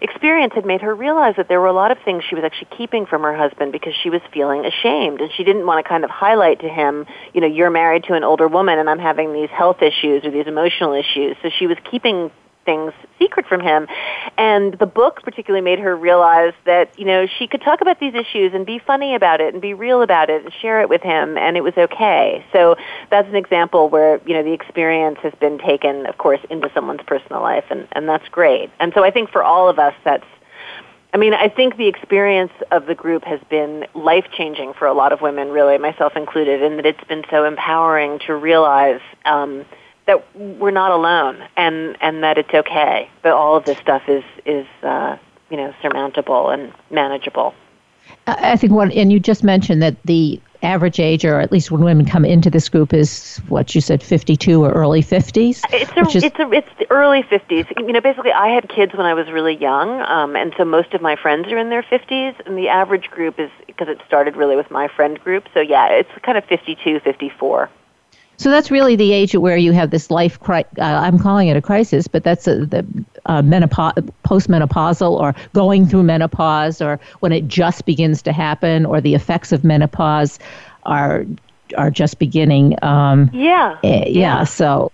Speaker 6: experience had made her realize that there were a lot of things she was actually keeping from her husband because she was feeling ashamed and she didn't want to kind of highlight to him, you know, you're married to an older woman and I'm having these health issues or these emotional issues. So she was keeping things secret from him. And the book particularly made her realize that, you know, she could talk about these issues and be funny about it and be real about it and share it with him and it was okay. So that's an example where, you know, the experience has been taken, of course, into someone's personal life and, and that's great. And so I think for all of us that's I mean, I think the experience of the group has been life changing for a lot of women, really, myself included, in that it's been so empowering to realize um, that we're not alone and and that it's okay that all of this stuff is is uh, you know surmountable and manageable.
Speaker 3: I think one, and you just mentioned that the average age, or at least when women come into this group, is what you said, 52 or early 50s.
Speaker 6: It's a, is, it's a, it's the early 50s. You know, basically, I had kids when I was really young, um, and so most of my friends are in their 50s, and the average group is because it started really with my friend group. So yeah, it's kind of 52, 54.
Speaker 3: So that's really the age where you have this life. Cri- uh, I'm calling it a crisis, but that's a, the uh, menopause, postmenopausal, or going through menopause, or when it just begins to happen, or the effects of menopause are are just beginning. Um,
Speaker 6: yeah.
Speaker 3: yeah. Yeah. So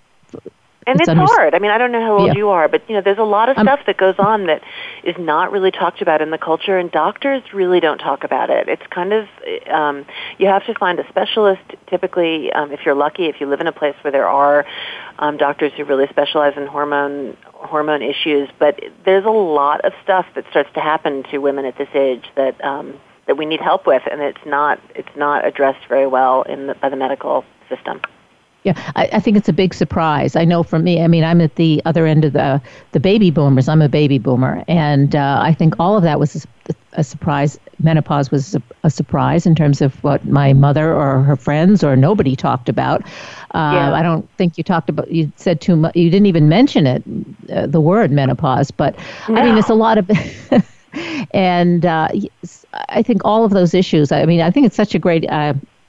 Speaker 6: and it's,
Speaker 3: it's
Speaker 6: hard. I mean, I don't know how old
Speaker 3: Yeah.
Speaker 6: you are, but you know, there's a lot of
Speaker 3: Um,
Speaker 6: stuff that goes on that is not really talked about in the culture, and doctors really don't talk about it. It's kind of um, you have to find a specialist. Typically, um, if you're lucky, if you live in a place where there are um, doctors who really specialize in hormone hormone issues, but there's a lot of stuff that starts to happen to women at this age that um, that we need help with, and it's not it's not addressed very well in the, by the medical system.
Speaker 3: Yeah, I, I think it's a big surprise. I know for me, I mean, I'm at the other end of the the baby boomers. I'm a baby boomer, and uh, I think all of that was a, a surprise. Menopause was a, a surprise in terms of what my mother or her friends or nobody talked about. Uh,
Speaker 6: Yeah.
Speaker 3: I don't think you talked about. You said too much. You didn't even mention it, uh, the word menopause. But I mean,
Speaker 6: No.
Speaker 3: it's a lot of. and uh, I think all of those issues. I mean, I think it's such a great.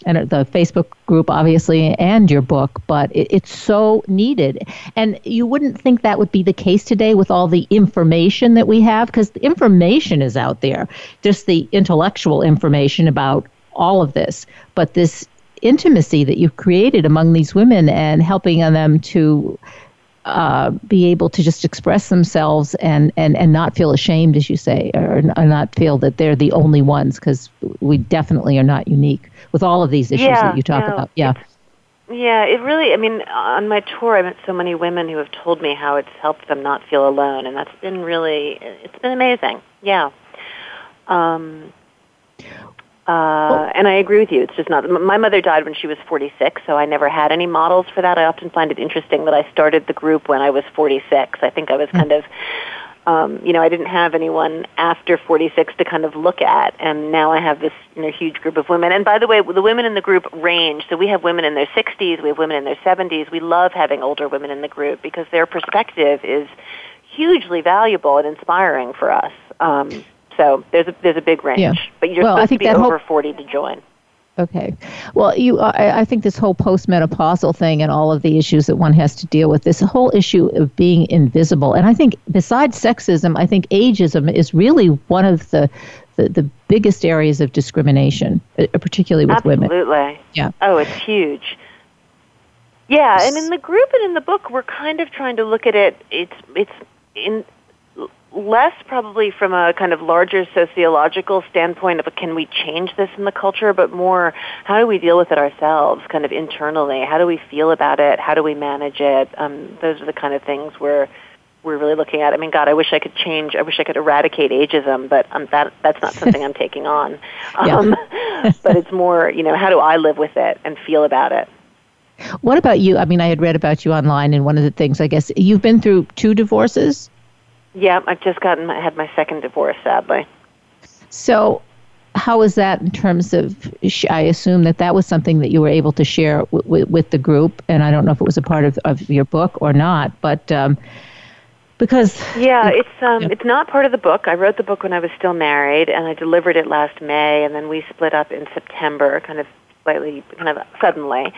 Speaker 3: And the Facebook group, obviously, and your book, but it, it's so needed. And you wouldn't think that would be the case today with all the information that we have, because the information is out there, just the intellectual information about all of this. But this intimacy that you've created among these women and helping them to uh, be able to just express themselves and, and, and not feel ashamed, as you say, or, or not feel that they're the only ones, because we definitely are not unique with all of these issues
Speaker 6: Yeah,
Speaker 3: that you talk
Speaker 6: no,
Speaker 3: about. Yeah.
Speaker 6: Yeah, it really, I mean, on my tour, I met so many women who have told me how it's helped them not feel alone, and that's been really, it's been amazing. Yeah. Um, uh, and I agree with you. It's just not. m- My mother died when she was 46, so I never had any models for that. I often find it interesting that I started the group when I was 46. I think I was kind of, um, you know, I didn't have anyone after 46 to kind of look at, and now I have this you know huge group of women. And by the way, the women in the group range. So we have women in their 60s, we have women in their 70s. We love having older women in the group because their perspective is hugely valuable and inspiring for us. Um, so there's a there's a big range,
Speaker 3: Yeah.
Speaker 6: but you're
Speaker 3: Well, I
Speaker 6: supposed
Speaker 3: think
Speaker 6: to be
Speaker 3: that
Speaker 6: over
Speaker 3: whole-
Speaker 6: 40 to join.
Speaker 3: Okay. Well, you, I, I think this whole postmenopausal thing and all of the issues that one has to deal with, this whole issue of being invisible. And I think besides sexism, I think ageism is really one of the, the, the biggest areas of discrimination, uh, particularly with women.
Speaker 6: Absolutely.
Speaker 3: Yeah.
Speaker 6: Oh, it's huge. Yeah, and in the group and in the book, we're kind of trying to look at it. It's it's in less probably from a kind of larger sociological standpoint of can we change this in the culture, but more how do we deal with it ourselves, kind of internally. How do we feel about it? How do we manage it? Um, those are the kind of things where we're really looking at. I mean, God, I wish I could change. I wish I could eradicate ageism, but um, that that's not something I'm taking on. Um, but it's more, you know, how do I live with it and feel about it?
Speaker 3: What about you? I mean, I had read about you online, and one of the things, I guess, you've been through two divorces.
Speaker 6: Yeah, I've just gotten I had my second divorce, sadly.
Speaker 3: So, how was that in terms of? I assume that that was something that you were able to share w- w- with the group, and I don't know if it was a part of, of your book or not, but um, because
Speaker 6: Yeah, it's um
Speaker 3: Yeah.
Speaker 6: it's not part of the book. I wrote the book when I was still married and I delivered it last May and then we split up in September, kind of slightly kind of suddenly.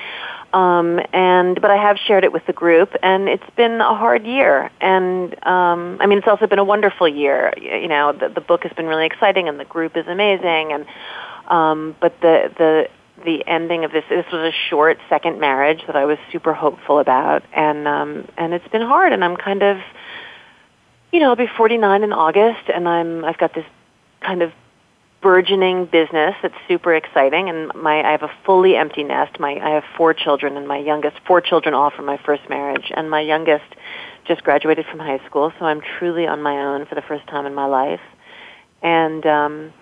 Speaker 6: Um and but I have shared it with the group and it's been a hard year and um I mean it's also been a wonderful year. You know, the the book has been really exciting and the group is amazing and um but the the the ending of this this was a short second marriage that I was super hopeful about and um and it's been hard and I'm kind of you know, I'll be 49 in August, and I'm I've got this kind of burgeoning business that's super exciting, and my I have a fully empty nest. My I have four children, and my youngest four children all from my first marriage, and my youngest just graduated from high school, so I'm truly on my own for the first time in my life, and um,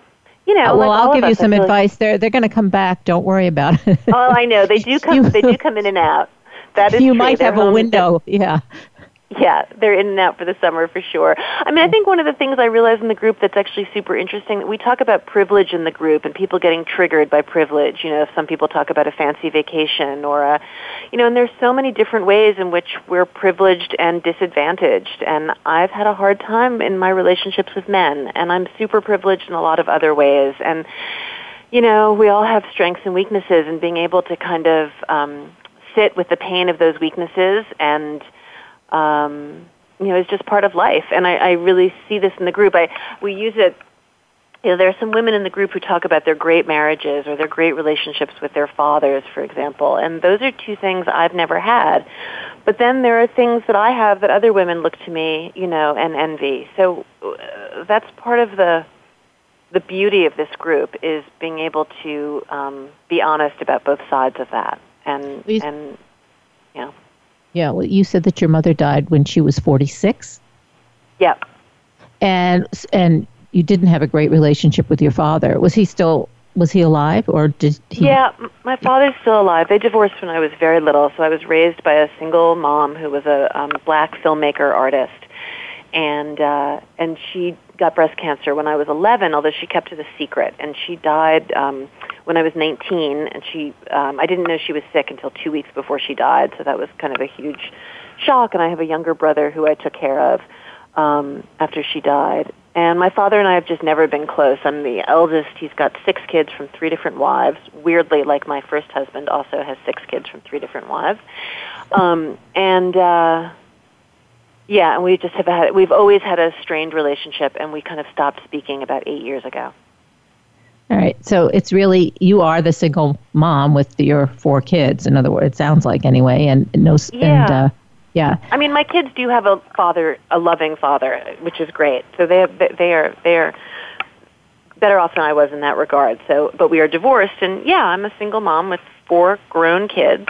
Speaker 6: you know,
Speaker 3: well,
Speaker 6: like
Speaker 3: I'll give you
Speaker 6: us,
Speaker 3: some
Speaker 6: like-
Speaker 3: advice. They're they're going to come back. Don't worry about it.
Speaker 6: oh, I know they do come. They do come in and out. That is
Speaker 3: you
Speaker 6: true.
Speaker 3: might
Speaker 6: They're
Speaker 3: have a window. Yeah.
Speaker 6: Yeah, they're in and out for the summer for sure. I mean, I think one of the things I realize in the group that's actually super interesting, that we talk about privilege in the group and people getting triggered by privilege. You know, if some people talk about a fancy vacation or a, you know, and there's so many different ways in which we're privileged and disadvantaged. And I've had a hard time in my relationships with men, and I'm super privileged in a lot of other ways. And, you know, we all have strengths and weaknesses, and being able to kind of, um, sit with the pain of those weaknesses and um, you know, it's just part of life. And I, I really see this in the group. I we use it. You know, there are some women in the group who talk about their great marriages or their great relationships with their fathers, for example. And those are two things I've never had. But then there are things that I have that other women look to me, you know, and envy. So uh, that's part of the the beauty of this group is being able to um, be honest about both sides of that. And and yeah.
Speaker 3: Yeah, well, you said that your mother died when she was 46.
Speaker 6: Yep.
Speaker 3: And and you didn't have a great relationship with your father. Was he still was he alive or did he
Speaker 6: Yeah, my father's still alive. They divorced when I was very little, so I was raised by a single mom who was a um, black filmmaker artist. And uh and she got breast cancer when I was 11, although she kept it a secret and she died um when I was 19, and she, um, I didn't know she was sick until two weeks before she died, so that was kind of a huge shock. And I have a younger brother who I took care of um, after she died. And my father and I have just never been close. I'm the eldest. He's got six kids from three different wives. Weirdly, like my first husband, also has six kids from three different wives. Um, and uh, yeah, and we just have had. We've always had a strained relationship, and we kind of stopped speaking about eight years ago.
Speaker 3: All right. So it's really you are the single mom with your four kids. In other words, it sounds like anyway, and no.
Speaker 6: Yeah.
Speaker 3: And, uh, yeah.
Speaker 6: I mean, my kids do have a father, a loving father, which is great. So they have, they are they are better off than I was in that regard. So, but we are divorced, and yeah, I'm a single mom with four grown kids,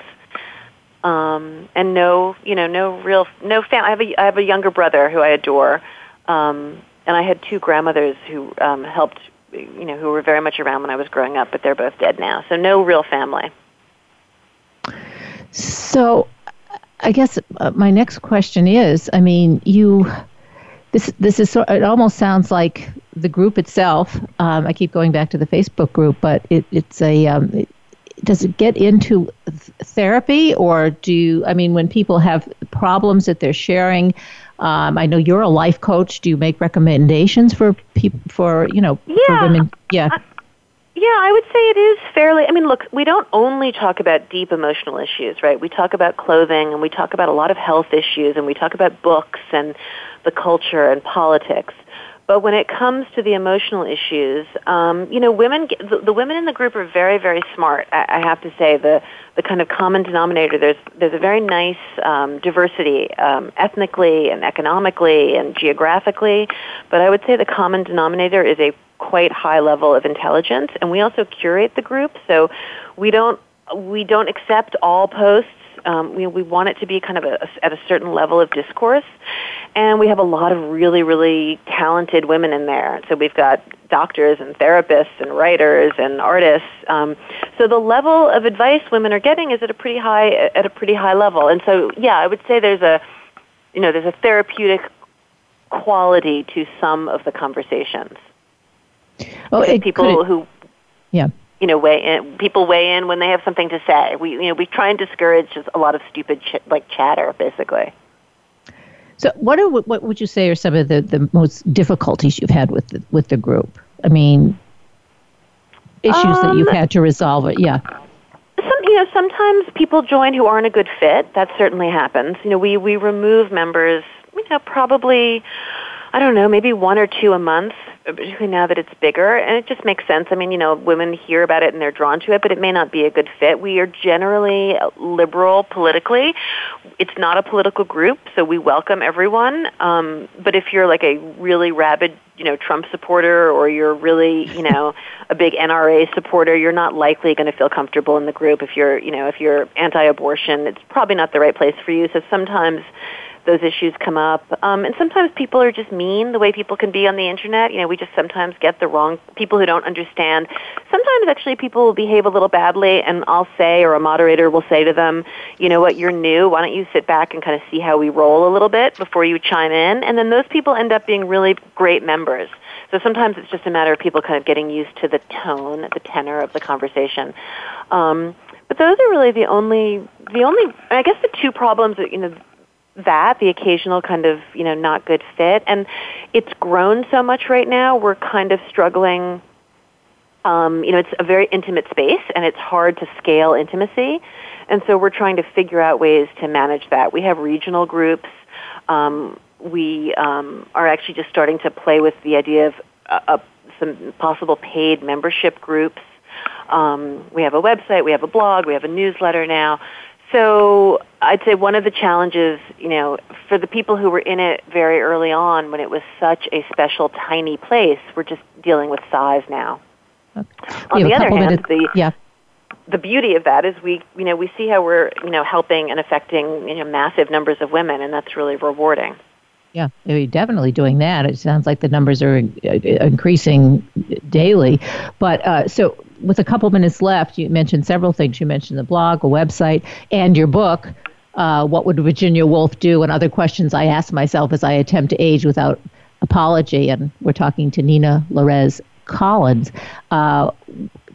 Speaker 6: um, and no, you know, no real no family. I have a I have a younger brother who I adore, um, and I had two grandmothers who um, helped you know, who were very much around when I was growing up, but they're both dead now. So no real family.
Speaker 3: So, I guess uh, my next question is, I mean, you, this this is it almost sounds like the group itself. Um, I keep going back to the Facebook group, but it, it's a um, it, does it get into therapy or do I mean when people have problems that they're sharing um, I know you're a life coach. Do you make recommendations for people for you know
Speaker 6: yeah.
Speaker 3: for women? Yeah. Uh,
Speaker 6: yeah, I would say it is fairly. I mean, look, we don't only talk about deep emotional issues, right? We talk about clothing and we talk about a lot of health issues and we talk about books and the culture and politics. But when it comes to the emotional issues, um, you know, women, the, the women in the group are very, very smart. I, I have to say, the the kind of common denominator. There's there's a very nice um, diversity, um, ethnically and economically and geographically. But I would say the common denominator is a quite high level of intelligence, and we also curate the group, so we don't we don't accept all posts um, we, we want it to be kind of a, at a certain level of discourse. And we have a lot of really, really talented women in there. So we've got doctors and therapists and writers and artists. Um, so the level of advice women are getting is at a pretty high at a pretty high level. And so yeah, I would say there's a you know there's a therapeutic quality to some of the conversations.
Speaker 3: It,
Speaker 6: people who
Speaker 3: yeah
Speaker 6: you know, weigh in, people weigh in when they have something to say. We, you know, we try and discourage just a lot of stupid ch- like chatter, basically.
Speaker 3: So, what are what would you say are some of the, the most difficulties you've had with the, with the group? I mean, issues um, that you've um, had to resolve. It, yeah.
Speaker 6: Some, you know, sometimes people join who aren't a good fit. That certainly happens. You know, we we remove members. You know, probably, I don't know, maybe one or two a month particularly now that it's bigger, and it just makes sense. I mean, you know, women hear about it and they're drawn to it, but it may not be a good fit. We are generally liberal politically. It's not a political group, so we welcome everyone. Um, but if you're like a really rabid, you know, Trump supporter, or you're really, you know, a big NRA supporter, you're not likely going to feel comfortable in the group. If you're, you know, if you're anti-abortion, it's probably not the right place for you. So sometimes those issues come up. Um, and sometimes people are just mean the way people can be on the internet. You know, we just sometimes get the wrong people who don't understand. Sometimes actually people will behave a little badly and I'll say or a moderator will say to them, you know what, you're new. Why don't you sit back and kind of see how we roll a little bit before you chime in? And then those people end up being really great members. So sometimes it's just a matter of people kind of getting used to the tone, the tenor of the conversation. Um, but those are really the only, the only, I guess the two problems that, you know, that, the occasional kind of, you know, not good fit. And it's grown so much right now, we're kind of struggling um, you know, it's a very intimate space and it's hard to scale intimacy. And so we're trying to figure out ways to manage that. We have regional groups. Um, we um, are actually just starting to play with the idea of uh, uh, some possible paid membership groups. Um, we have a website, we have a blog, we have a newsletter now. So I'd say one of the challenges, you know, for the people who were in it very early on when it was such a special, tiny place, we're just dealing with size now. Okay. On the other hand, minutes. the yeah. the beauty of that is we, you know, we see how we're, you know, helping and affecting, you know, massive numbers of women, and that's really rewarding.
Speaker 3: Yeah, you're definitely doing that. It sounds like the numbers are uh, increasing daily. But uh, so, with a couple minutes left, you mentioned several things. You mentioned the blog, a website, and your book. Uh, what would Virginia Woolf do? And other questions I ask myself as I attempt to age without apology. And we're talking to Nina Lorez Collins. Uh,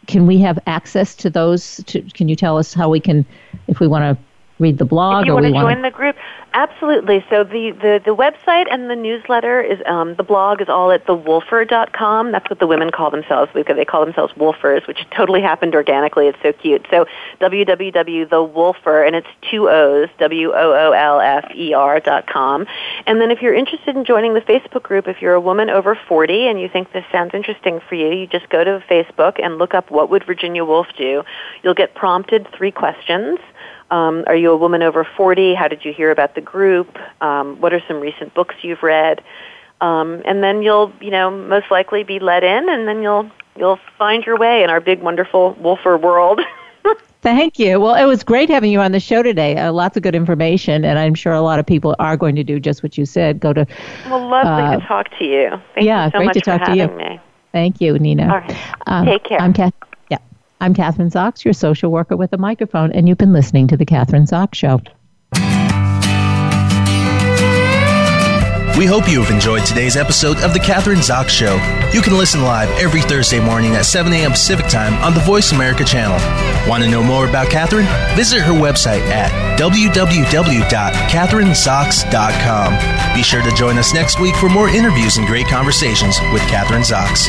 Speaker 3: can we have access to those? To, can you tell us how we can, if we want to read the blog
Speaker 6: if you
Speaker 3: or
Speaker 6: want
Speaker 3: to
Speaker 6: join the group absolutely. So the, the, the website and the newsletter is um, the blog is all at thewoolfer.com that's what the women call themselves. Because they call themselves Woolfers which totally happened organically. It's so cute. So www.thewoolfer and it's two o's w-o-o-l-f-e-r dot com. And then if you're interested in joining the facebook group if you're a woman over 40 and you think this sounds interesting for you you just go to facebook and look up what would virginia woolf do. You'll get prompted three questions um, are you a woman over 40? How did you hear about the group? Um, what are some recent books you've read? Um, and then you'll, you know, most likely be let in, and then you'll you'll find your way in our big, wonderful Woolfer world.
Speaker 3: Thank you. Well, it was great having you on the show today. Uh, lots of good information, and I'm sure a lot of people are going to do just what you said. Go to.
Speaker 6: Well, lovely uh, to talk to you. Thank
Speaker 3: yeah,
Speaker 6: you so
Speaker 3: great
Speaker 6: much
Speaker 3: to talk
Speaker 6: to
Speaker 3: you.
Speaker 6: Me.
Speaker 3: Thank you, Nina.
Speaker 6: All right. Um, Take care.
Speaker 3: I'm Kath. I'm Kathryn Zox, your social worker with a microphone, and you've been listening to The Kathryn Zox Show.
Speaker 5: We hope you have enjoyed today's episode of The Kathryn Zox Show. You can listen live every Thursday morning at 7 a.m. Pacific Time on the Voice America channel. Want to know more about Kathryn? Visit her website at www.kathrynzox.com. Be sure to join us next week for more interviews and great conversations with Kathryn Zox.